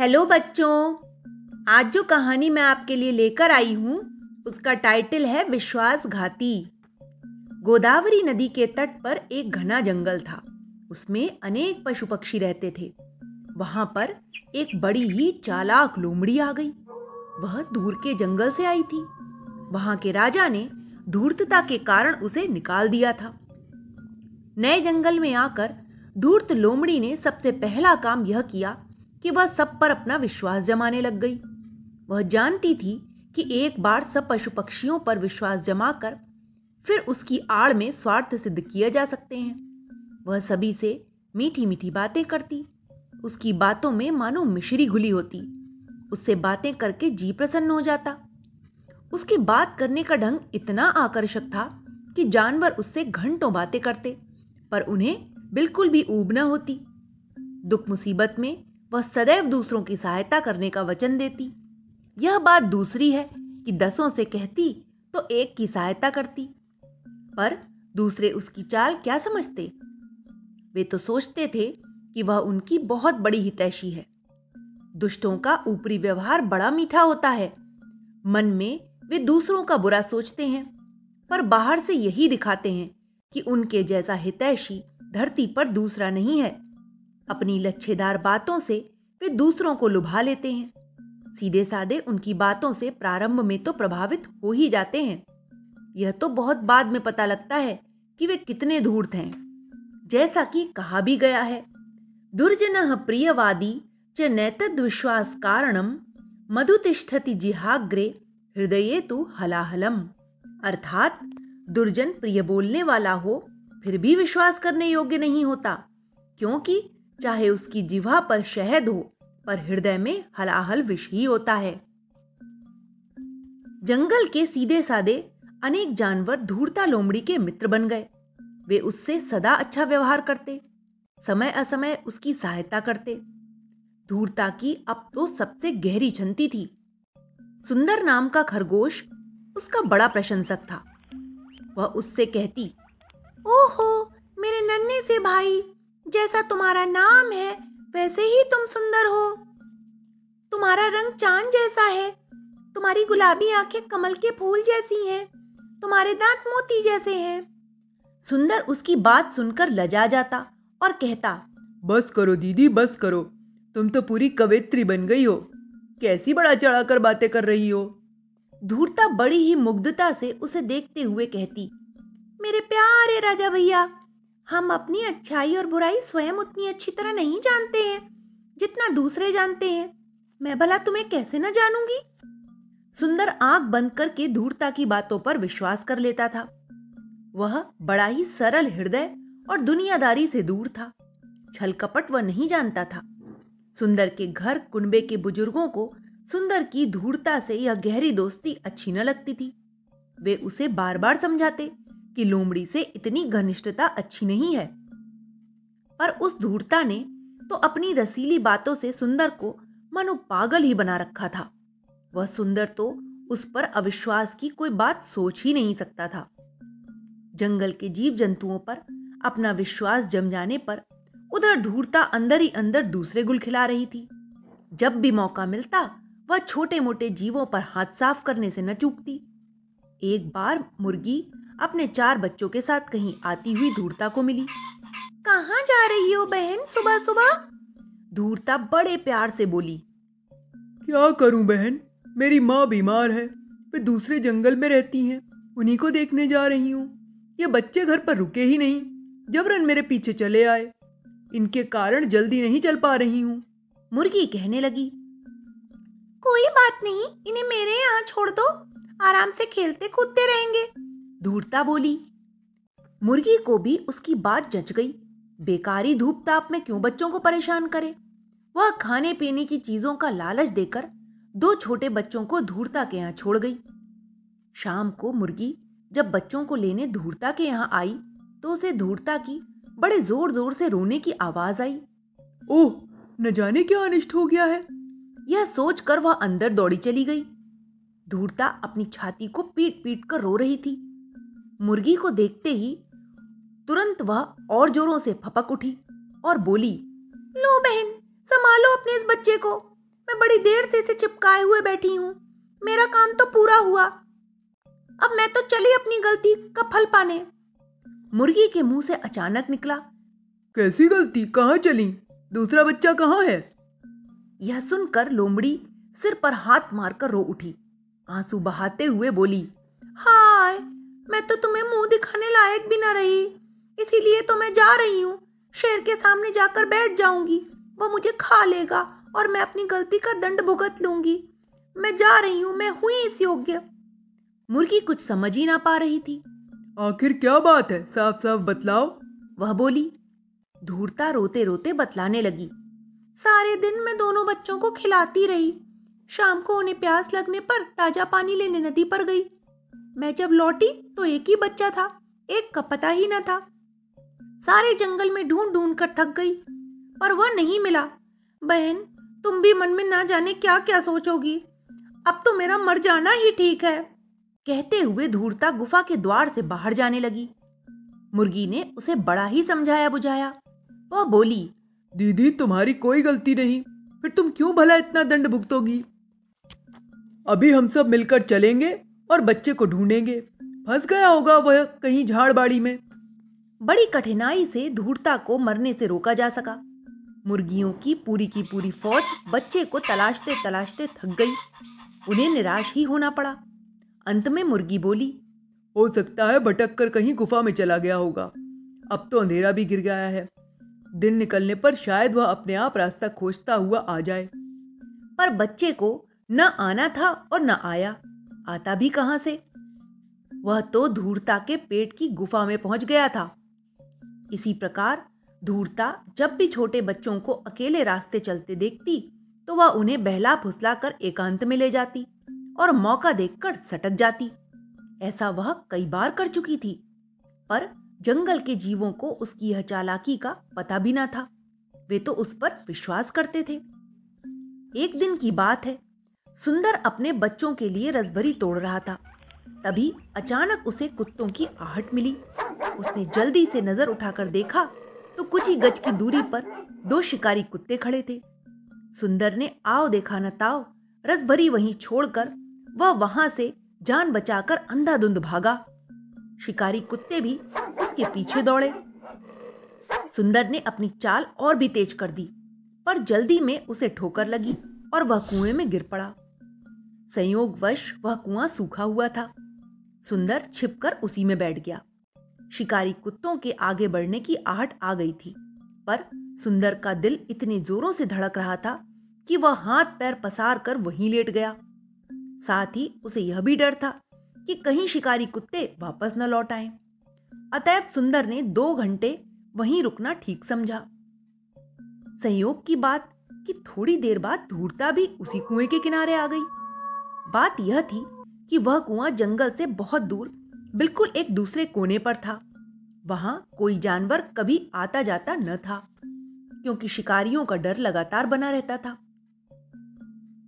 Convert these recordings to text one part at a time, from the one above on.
Hello बच्चों, आज जो कहानी मैं आपके लिए लेकर आई हूँ, उसका टाइटल है विश्वासघाती। गोदावरी नदी के तट पर एक घना जंगल था। उसमें अनेक पशु पक्षी रहते थे। वहाँ पर एक बड़ी ही चालाक लोमड़ी आ गई। वह दूर के जंगल से आई थी। वहाँ के राजा ने धूर्तता के कारण उसे निकाल दिया था। नए जंगल में आकर धूर्त लोमड़ी ने सबसे पहला काम यह किया कि वह सब पर अपना विश्वास जमाने लग गई। वह जानती थी कि एक बार सब पशु पक्षियों पर विश्वास जमाकर फिर उसकी आड़ में स्वार्थ सिद्ध किया जा सकते हैं। वह सभी से मीठी मीठी बातें करती। उसकी बातों में मानो मिश्री घुली होती। उससे बातें करके जी प्रसन्न हो जाता। उसकी बात करने का ढंग इतना आकर्षक था कि जानवर उससे घंटों बातें करते, पर उन्हें बिल्कुल भी ऊब न होती। दुख मुसीबत में वह सदैव दूसरों की सहायता करने का वचन देती। यह बात दूसरी है कि दसों से कहती तो एक की सहायता करती। पर दूसरे उसकी चाल क्या समझते? वे तो सोचते थे कि वह उनकी बहुत बड़ी हितैषी है। दुष्टों का ऊपरी व्यवहार बड़ा मीठा होता है। मन में वे दूसरों का बुरा सोचते हैं, पर बाहर से यही दिखाते हैं कि उनके जैसा हितैषी धरती पर दूसरा नहीं है। अपनी लच्छेदार बातों से वे दूसरों को लुभा लेते हैं। सीधे साधे उनकी बातों से प्रारंभ में तो प्रभावित हो ही जाते हैं। यह तो बहुत बाद में पता लगता है कि वे कितने धूर्त हैं। जैसा कि कहा भी गया है, दुर्जन प्रियवादी च नैतद विश्वास कारणम मधुतिष्ठति जिहाग्रे हृदय तो हलाहलम। अर्थात, दुर्जन प्रिय बोलने वाला हो, फिर भी विश्वास करने योग्य नहीं होता, क्योंकि चाहे उसकी जिवा पर शहद हो, पर हृदय में हलाहल विष ही होता है। जंगल के सीधे साधे अनेक जानवर धूर्ता लोमड़ी के मित्र बन गए। वे उससे सदा अच्छा व्यवहार करते, समय असमय उसकी सहायता करते। धूर्ता की अब तो सबसे गहरी छंती थी। सुंदर नाम का खरगोश उसका बड़ा प्रशंसक था। वह उससे कहती, ओहो, मेरे नन्हे से भाई जैसा तुम्हारा नाम है वैसे ही तुम सुंदर हो। तुम्हारा रंग चाँद जैसा है। तुम्हारी गुलाबी आँखें कमल के फूल जैसी हैं। तुम्हारे दांत मोती जैसे हैं। सुंदर उसकी बात सुनकर लजा जाता और कहता बस करो दीदी बस करो। तुम तो पूरी कवित्री बन गई हो। कैसी बड़ा चढ़ाकर बातें कर रही हो? धूर्ता बड़ी ही मुग्धता से उसे देखते हुए कहती मेरे प्यारे राजा भैया हम अपनी अच्छाई और बुराई स्वयं उतनी अच्छी तरह नहीं जानते हैं, जितना दूसरे जानते हैं। मैं भला तुम्हें कैसे ना जानूँगी? सुंदर आँख बंद करके धूर्ता की बातों पर विश्वास कर लेता था। वह बड़ा ही सरल हृदय और दुनियादारी से दूर था। छल कपट वह नहीं जानता था। सुंदर के घर कुनबे के बुज़ुर्गों को सुंदर की धूर्ता से यह गहरी दोस्ती अच्छी न लगती थी। वे उसे बार बार समझाते कि लोमड़ी से इतनी घनिष्ठता अच्छी नहीं है। पर उस धूर्ता ने तो अपनी रसीली बातों से सुंदर को मनो पागल ही बना रखा था। वह सुंदर तो उस पर अविश्वास की कोई बात सोच ही नहीं सकता था। जंगल के जीव जंतुओं पर अपना विश्वास जम जाने पर उधर धूर्ता अंदर ही अंदर दूसरे गुल खिला रही थी। जब भी मौका मिलता, वह छोटे मोटे जीवों पर हाथ साफ़ करने से न चूकती। एक बार मुर्गी अपने चार बच्चों के साथ कहीं आती हुई धूर्ता को मिली। कहाँ जा रही हो बहन सुबह सुबह? धूर्ता बड़े प्यार से बोली। क्या करूँ बहन? मेरी माँ बीमार है। वे दूसरे जंगल में रहती हैं। उन्हीं को देखने जा रही हूँ। ये बच्चे घर पर रुके ही नहीं। जबरन मेरे पीछे चले आए। इनके कारण जल्दी नहीं चल पा रही हूँ। मुर्गी कहने लगी। कोई बात नहीं। इन्हें मेरे यहाँ छोड़ दो। आराम से खेलते कूदते रहेंगे। धूर्ता बोली। मुर्गी को भी उसकी बात जच गई। बेकारी धूप ताप में क्यों बच्चों को परेशान करे? वह खाने पीने की चीज़ों का लालच देकर दो छोटे बच्चों को धूर्ता के यहाँ छोड़ गई। शाम को मुर्गी जब बच्चों को लेने धूर्ता के यहाँ आई तो उसे धूर्ता की बड़े ज़ोर ज़ोर से रोने की आवाज़ आई। ओह, न जाने क्या अनिष्ट हो गया है। यह सोचकर वह अंदर दौड़ी चली गई। धूर्ता अपनी छाती को पीट पीट कर रो रही थी। मुर्गी को देखते ही तुरंत वह और जोरों से फपक उठी और बोली लो बहन संभालो अपने इस बच्चे को। मैं बड़ी देर से इसे चिपकाए हुए बैठी हूँ। मेरा काम तो पूरा हुआ। अब मैं तो चली अपनी गलती का फल पाने। मुर्गी के मुँह से अचानक निकला कैसी गलती? कहाँ चली? दूसरा बच्चा कहाँ है? यह सुनकर लोमड़ी सिर पर हाथ मारकर रो उठी। आँसू बहाते हुए बोली हाय मैं तो तुम्हें मुँह दिखाने लायक भी ना रही। इसीलिए तो मैं जा रही हूँ। शेर के सामने जाकर बैठ जाऊँगी। वो मुझे खा लेगा और मैं अपनी गलती का दंड भुगत लूँगी। मैं जा रही हूँ मैं हुई इस योग्य। मुर्गी कुछ समझ ही ना पा रही थी। आखिर क्या बात है? साफ़ साफ़ बतलाओ। वह बोली धूरता रोते रोते बतलाने लगी। सारे दिन मैं दोनों बच्चों को खिलाती रही। शाम को उन्हें प्यास लगने पर ताज़ा पानी लेने नदी पर गई। मैं जब लौटी तो एक ही बच्चा था, एक का पता ही न था। सारे जंगल में ढूंढ ढूंढ कर थक गई, पर वह नहीं मिला। बहन, तुम भी मन में ना जाने क्या क्या सोचोगी। अब तो मेरा मर जाना ही ठीक है। कहते हुए धूरता गुफा के द्वार से बाहर जाने लगी। मुर्गी ने उसे बड़ा ही समझाया बुझाया वह बोली, दीदी, तुम्हारी कोई गलती नहीं। फिर तुम क्यों भला इतना दंड भुगतोगी? अभी हम सब मिलकर चलेंगे और बच्चे को ढूंढेंगे। फंस गया होगा वह कहीं झाड़बाड़ी में। बड़ी कठिनाई से धूर्ता को मरने से रोका जा सका। मुर्गियों की पूरी की पूरी फौज बच्चे को तलाशते तलाशते थक गई। उन्हें निराश ही होना पड़ा। अंत में मुर्गी बोली, हो सकता है भटक कर कहीं गुफा में चला गया होगा। अब तो अंधेरा भी गिर गया है। दिन निकलने पर शायद वह अपने आप रास्ता खोजता हुआ आ जाए। पर बच्चे को न आना था और न आया। आता भी कहाँ से? वह तो धूर्ता के पेट की गुफा में पहुँच गया था। इसी प्रकार धूर्ता जब भी छोटे बच्चों को अकेले रास्ते चलते देखती तो वह उन्हें बहला फुसला कर एकांत में ले जाती और मौका देखकर सटक जाती। ऐसा वह कई बार कर चुकी थी, पर जंगल के जीवों को उसकी यह चालाकी का पता भी ना था। वे तो उस पर विश्वास करते थे। एक दिन की बात है सुंदर अपने बच्चों के लिए रसभरी तोड़ रहा था। तभी अचानक उसे कुत्तों की आहट मिली। उसने जल्दी से नज़र उठाकर देखा तो कुछ ही गज की दूरी पर दो शिकारी कुत्ते खड़े थे। सुंदर ने आओ देखा न ताओ, रसभरी वहीं छोड़कर वह वहाँ से जान बचाकर अंधाधुंध भागा। शिकारी कुत्ते भी उसके पीछे दौड़े। सुंदर ने अपनी चाल और भी तेज कर दी, पर जल्दी में उसे ठोकर लगी। और वह कुएँ में गिर पड़ा। संयोगवश वह कुआँ सूखा हुआ था। सुंदर छिपकर उसी में बैठ गया। शिकारी कुत्तों के आगे बढ़ने की आहट आ गई थी, पर सुंदर का दिल इतने जोरों से धड़क रहा था कि वह हाथ पैर पसार कर वहीं लेट गया। साथ ही उसे यह भी डर था कि कहीं शिकारी कुत्ते वापस न लौट आए। अतएव सुंदर ने दो घंटे वहीं रुकना ठीक समझा। संयोग की बात कि थोड़ी देर बाद धूर्ता भी उसी कुएँ के किनारे आ गई। बात यह थी कि वह कुआँ जंगल से बहुत दूर बिल्कुल एक दूसरे कोने पर था। वहाँ कोई जानवर कभी आता जाता न था क्योंकि शिकारियों का डर लगातार बना रहता था।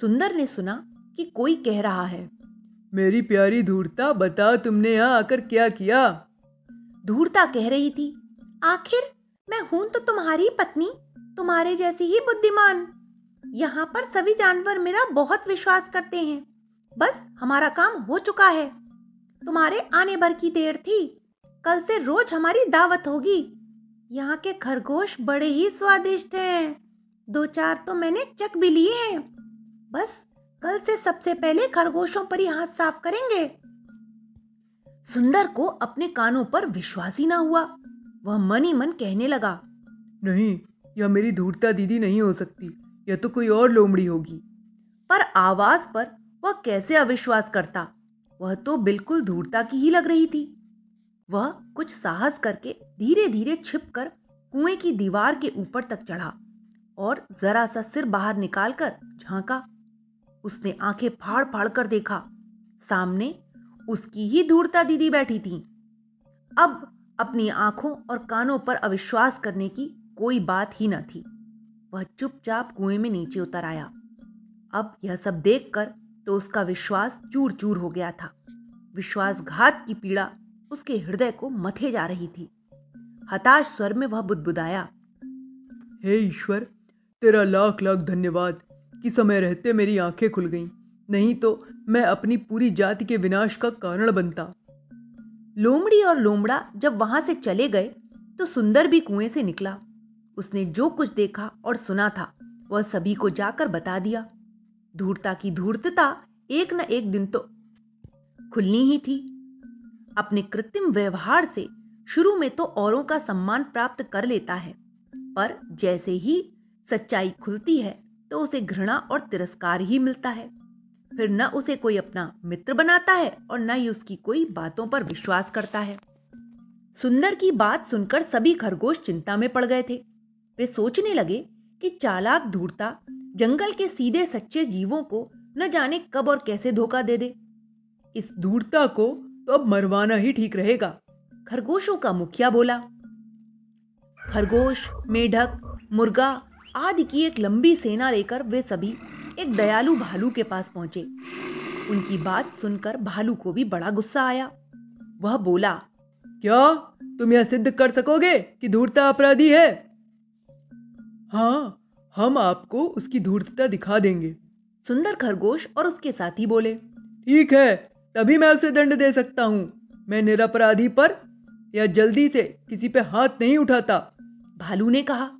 सुंदर ने सुना कि कोई कह रहा है मेरी प्यारी धूर्ता बताओ तुमने यहाँ आकर क्या किया? धूर्ता कह रही थी आखिर मैं हूँ तो तुम्हारी पत्नी? तुम्हारे जैसी ही बुद्धिमान। यहाँ पर सभी जानवर मेरा बहुत विश्वास करते हैं। बस हमारा काम हो चुका है। तुम्हारे आने भर की देर थी। कल से रोज हमारी दावत होगी। यहाँ के खरगोश बड़े ही स्वादिष्ट हैं। दो चार तो मैंने चक भी लिए हैं। बस कल से सबसे पहले खरगोशों पर ही हाथ साफ़ करेंगे। सुंदर को अपने कानों पर विश्वास ही ना हुआ। वह मन ही मन कहने लगा, नहीं यह मेरी धूर्ता दीदी नहीं हो सकती यह तो कोई और लोमड़ी होगी। पर आवाज़ पर वह कैसे अविश्वास करता, वह तो बिल्कुल धूर्ता की ही लग रही थी। वह कुछ साहस करके धीरे धीरे छिपकर कुएँ की दीवार के ऊपर तक चढ़ा और जरा सा सिर बाहर निकालकर झांका। उसने आँखें फाड़ फाड़ कर देखा। सामने उसकी ही धूर्ता दीदी बैठी थी। अब अपनी आँखों और कानों पर अविश्वास करने की कोई बात ही न थी। वह चुपचाप कुएँ में नीचे उतर आया। अब यह सब देखकर तो उसका विश्वास चूर चूर हो गया था। विश्वासघात की पीड़ा उसके हृदय को मथे जा रही थी। हताश स्वर में वह बुदबुदाया, हे ईश्वर, तेरा लाख लाख धन्यवाद कि समय रहते मेरी आँखें खुल गईं। नहीं तो मैं अपनी पूरी जाति के विनाश का कारण बनता। लोमड़ी और लोमड़ा जब वहाँ से चले गए तो सुंदर भी कुएँ से निकला। उसने जो कुछ देखा और सुना था, वह सभी को जाकर बता दिया। धूर्ता की धूर्तता एक न एक दिन तो खुलनी ही थी। अपने कृत्रिम व्यवहार से शुरू में तो औरों का सम्मान प्राप्त कर लेता है, पर जैसे ही सच्चाई खुलती है तो उसे घृणा और तिरस्कार ही मिलता है। फिर न उसे कोई अपना मित्र बनाता है और न ही उसकी कोई बातों पर विश्वास करता है। सुंदर की बात सुनकर सभी खरगोश चिंता में पड़ गए थे। वे सोचने लगे कि चालाक धूर्ता जंगल के सीधे सच्चे जीवों को न जाने कब और कैसे धोखा दे दे। इस धूर्ता को तो अब मरवाना ही ठीक रहेगा, खरगोशों का मुखिया बोला। खरगोश, मेढक, मुर्गा आदि की एक लंबी सेना लेकर वे सभी एक दयालु भालू के पास पहुँचे। उनकी बात सुनकर भालू को भी बड़ा गुस्सा आया। वह बोला, क्या? तुम यह सिद्ध कर सकोगे कि धूर्ता अपराधी है? हाँ हम आपको उसकी धूर्तता दिखा देंगे। सुंदर खरगोश और उसके साथी बोले, ठीक है, तभी मैं उसे दंड दे सकता हूँ। मैं निरपराधी पर या जल्दी से किसी पे हाथ नहीं उठाता। भालू ने कहा।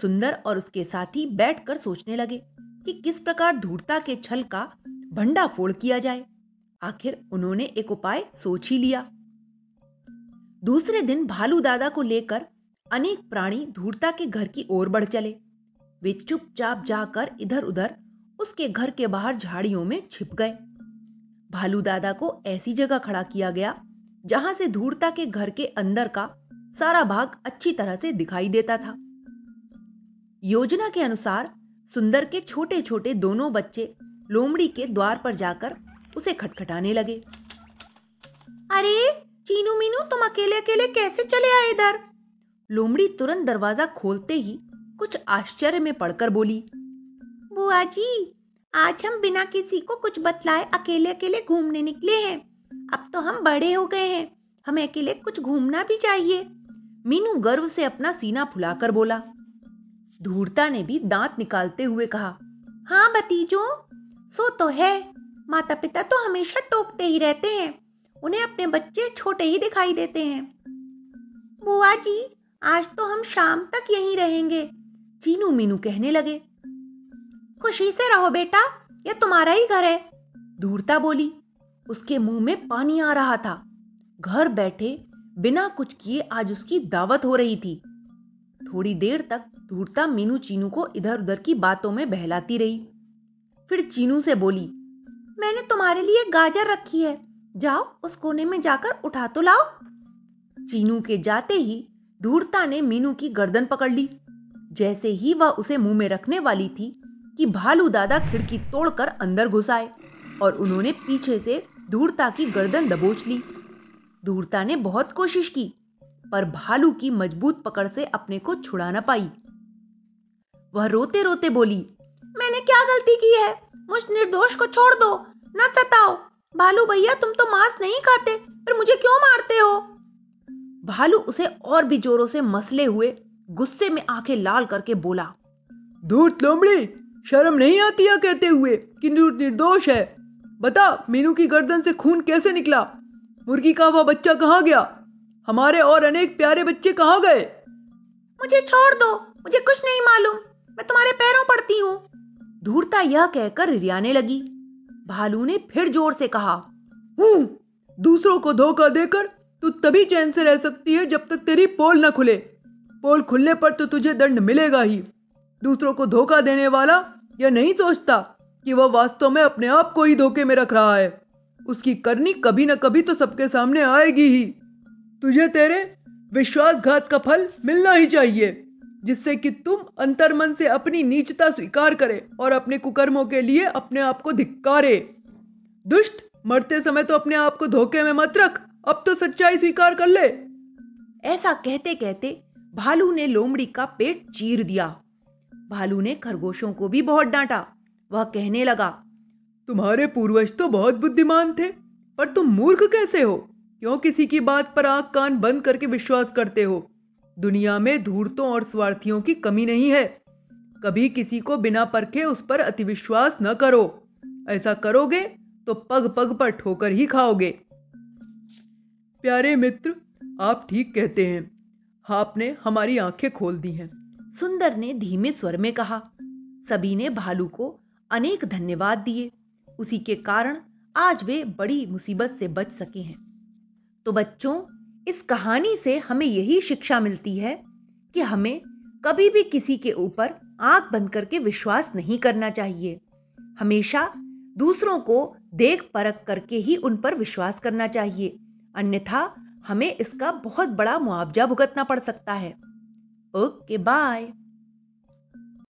सुंदर और उसके साथी बैठकर सोचने लगे कि किस प्रकार धूर्ता के छल का भंडाफोड़ किया जाए। आखिर उन्होंने एक उपाय सोच ही लिया। दूसरे दिन भालू दादा को लेकर अनेक प्राणी धूर्ता के घर की ओर बढ़ चले। वे चुपचाप जाकर इधर उधर उसके घर के बाहर झाड़ियों में छिप गए। भालू दादा को ऐसी जगह खड़ा किया गया, जहाँ से धूर्ता के घर के अंदर का सारा भाग अच्छी तरह से दिखाई देता था। योजना के अनुसार सुंदर के छोटे छोटे दोनों बच्चे लोमड़ी के द्वार पर जाकर उसे खटखटाने लगे। अरे चीनू मीनू तुम अकेले अकेले कैसे चले आए इधर? लोमड़ी तुरंत दरवाज़ा खोलते ही कुछ आश्चर्य में पड़कर बोली, बुआ जी, आज हम बिना किसी को कुछ बतलाए अकेले अकेले घूमने निकले हैं। अब तो हम बड़े हो गए हैं। हमें अकेले कुछ घूमना भी चाहिए। मीनू गर्व से अपना सीना फुलाकर बोला। धूर्ता ने भी दांत निकालते हुए कहा हाँ भतीजो, सो तो है। माता पिता तो हमेशा टोकते ही रहते हैं। उन्हें अपने बच्चे छोटे ही दिखाई देते हैं। बुआ जी आज तो हम शाम तक यहीं रहेंगे चीनू मीनू कहने लगे। खुशी से रहो बेटा यह तुम्हारा ही घर है, धूर्ता बोली। उसके मुँह में पानी आ रहा था। घर बैठे बिना कुछ किए आज उसकी दावत हो रही थी। थोड़ी देर तक धूर्ता मीनू चीनू को इधर उधर की बातों में बहलाती रही। फिर चीनू से बोली, मैंने तुम्हारे लिए गाजर रखी है, जाओ उस कोने में जाकर उठा तो लाओ। चीनू के जाते ही धूर्ता ने मीनू की गर्दन पकड़ ली। जैसे ही वह उसे मुँह में रखने वाली थी कि भालू दादा खिड़की तोड़कर अंदर घुस आए और उन्होंने पीछे से धूर्ता की गर्दन दबोच ली। धूर्ता ने बहुत कोशिश की, पर भालू की मज़बूत पकड़ से अपने को छुड़ा ना पाई। वह रोते रोते बोली, मैंने क्या गलती की है? मुझ निर्दोष को छोड़ दो, न सताओ भालू भैया, तुम तो मांस नहीं खाते, पर मुझे क्यों मारते हो? भालू उसे और भी जोरों से मसले हुए गुस्से में आँखें लाल करके बोला धूत लोमड़ी शर्म नहीं आती है कहते हुए कि निर्दोष है। बता मीनू की गर्दन से खून कैसे निकला? मुर्गी का वह बच्चा कहाँ गया? हमारे और अनेक प्यारे बच्चे कहाँ गए? मुझे छोड़ दो मुझे कुछ नहीं मालूम मैं तुम्हारे पैरों पड़ती हूँ। धूर्ता यह कहकर रियाने लगी। भालू ने फिर ज़ोर से कहा हूँ दूसरों को धोखा देकर तू तभी चैन से रह सकती है जब तक तेरी पोल न खुले। पोल खुलने पर तो तुझे दंड मिलेगा ही। दूसरों को धोखा देने वाला यह नहीं सोचता कि वह वास्तव में अपने आप को ही धोखे में रख रहा है। उसकी करनी कभी न कभी तो सबके सामने आएगी ही। तुझे तेरे विश्वासघात का फल मिलना ही चाहिए, जिससे कि तुम अंतर्मन से अपनी नीचता स्वीकार करे और अपने कुकर्मों के लिए अपने आप को धिक्कारे। दुष्ट मरते समय तो अपने आप को धोखे में मत रख। अब तो सच्चाई स्वीकार कर ले। ऐसा कहते कहते भालू ने लोमड़ी का पेट चीर दिया। भालू ने खरगोशों को भी बहुत डांटा। वह कहने लगा तुम्हारे पूर्वज तो बहुत बुद्धिमान थे पर तुम मूर्ख कैसे हो? क्यों किसी की बात पर आँख कान बंद करके विश्वास करते हो? दुनिया में धूर्तों और स्वार्थियों की कमी नहीं है। कभी किसी को बिना परखे उस पर अतिविश्वास न करो। ऐसा करोगे तो पग पग पर ठोकर ही खाओगे। प्यारे मित्र, आप ठीक कहते हैं। आपने हमारी आँखें खोल दी हैं। सुंदर ने धीमे स्वर में कहा। सभी ने भालू को अनेक धन्यवाद दिए। उसी के कारण आज वे बड़ी मुसीबत से बच सके हैं। तो बच्चों, इस कहानी से हमें यही शिक्षा मिलती है कि हमें कभी भी किसी के ऊपर आँख बंद करके विश्वास नहीं करना चाहिए। हमेशा दूसरों को देख परख करके ही उन पर विश्वास करना चाहिए। अन्यथा हमें इसका बहुत बड़ा मुआवजा भुगतना पड़ सकता है। Okay bye.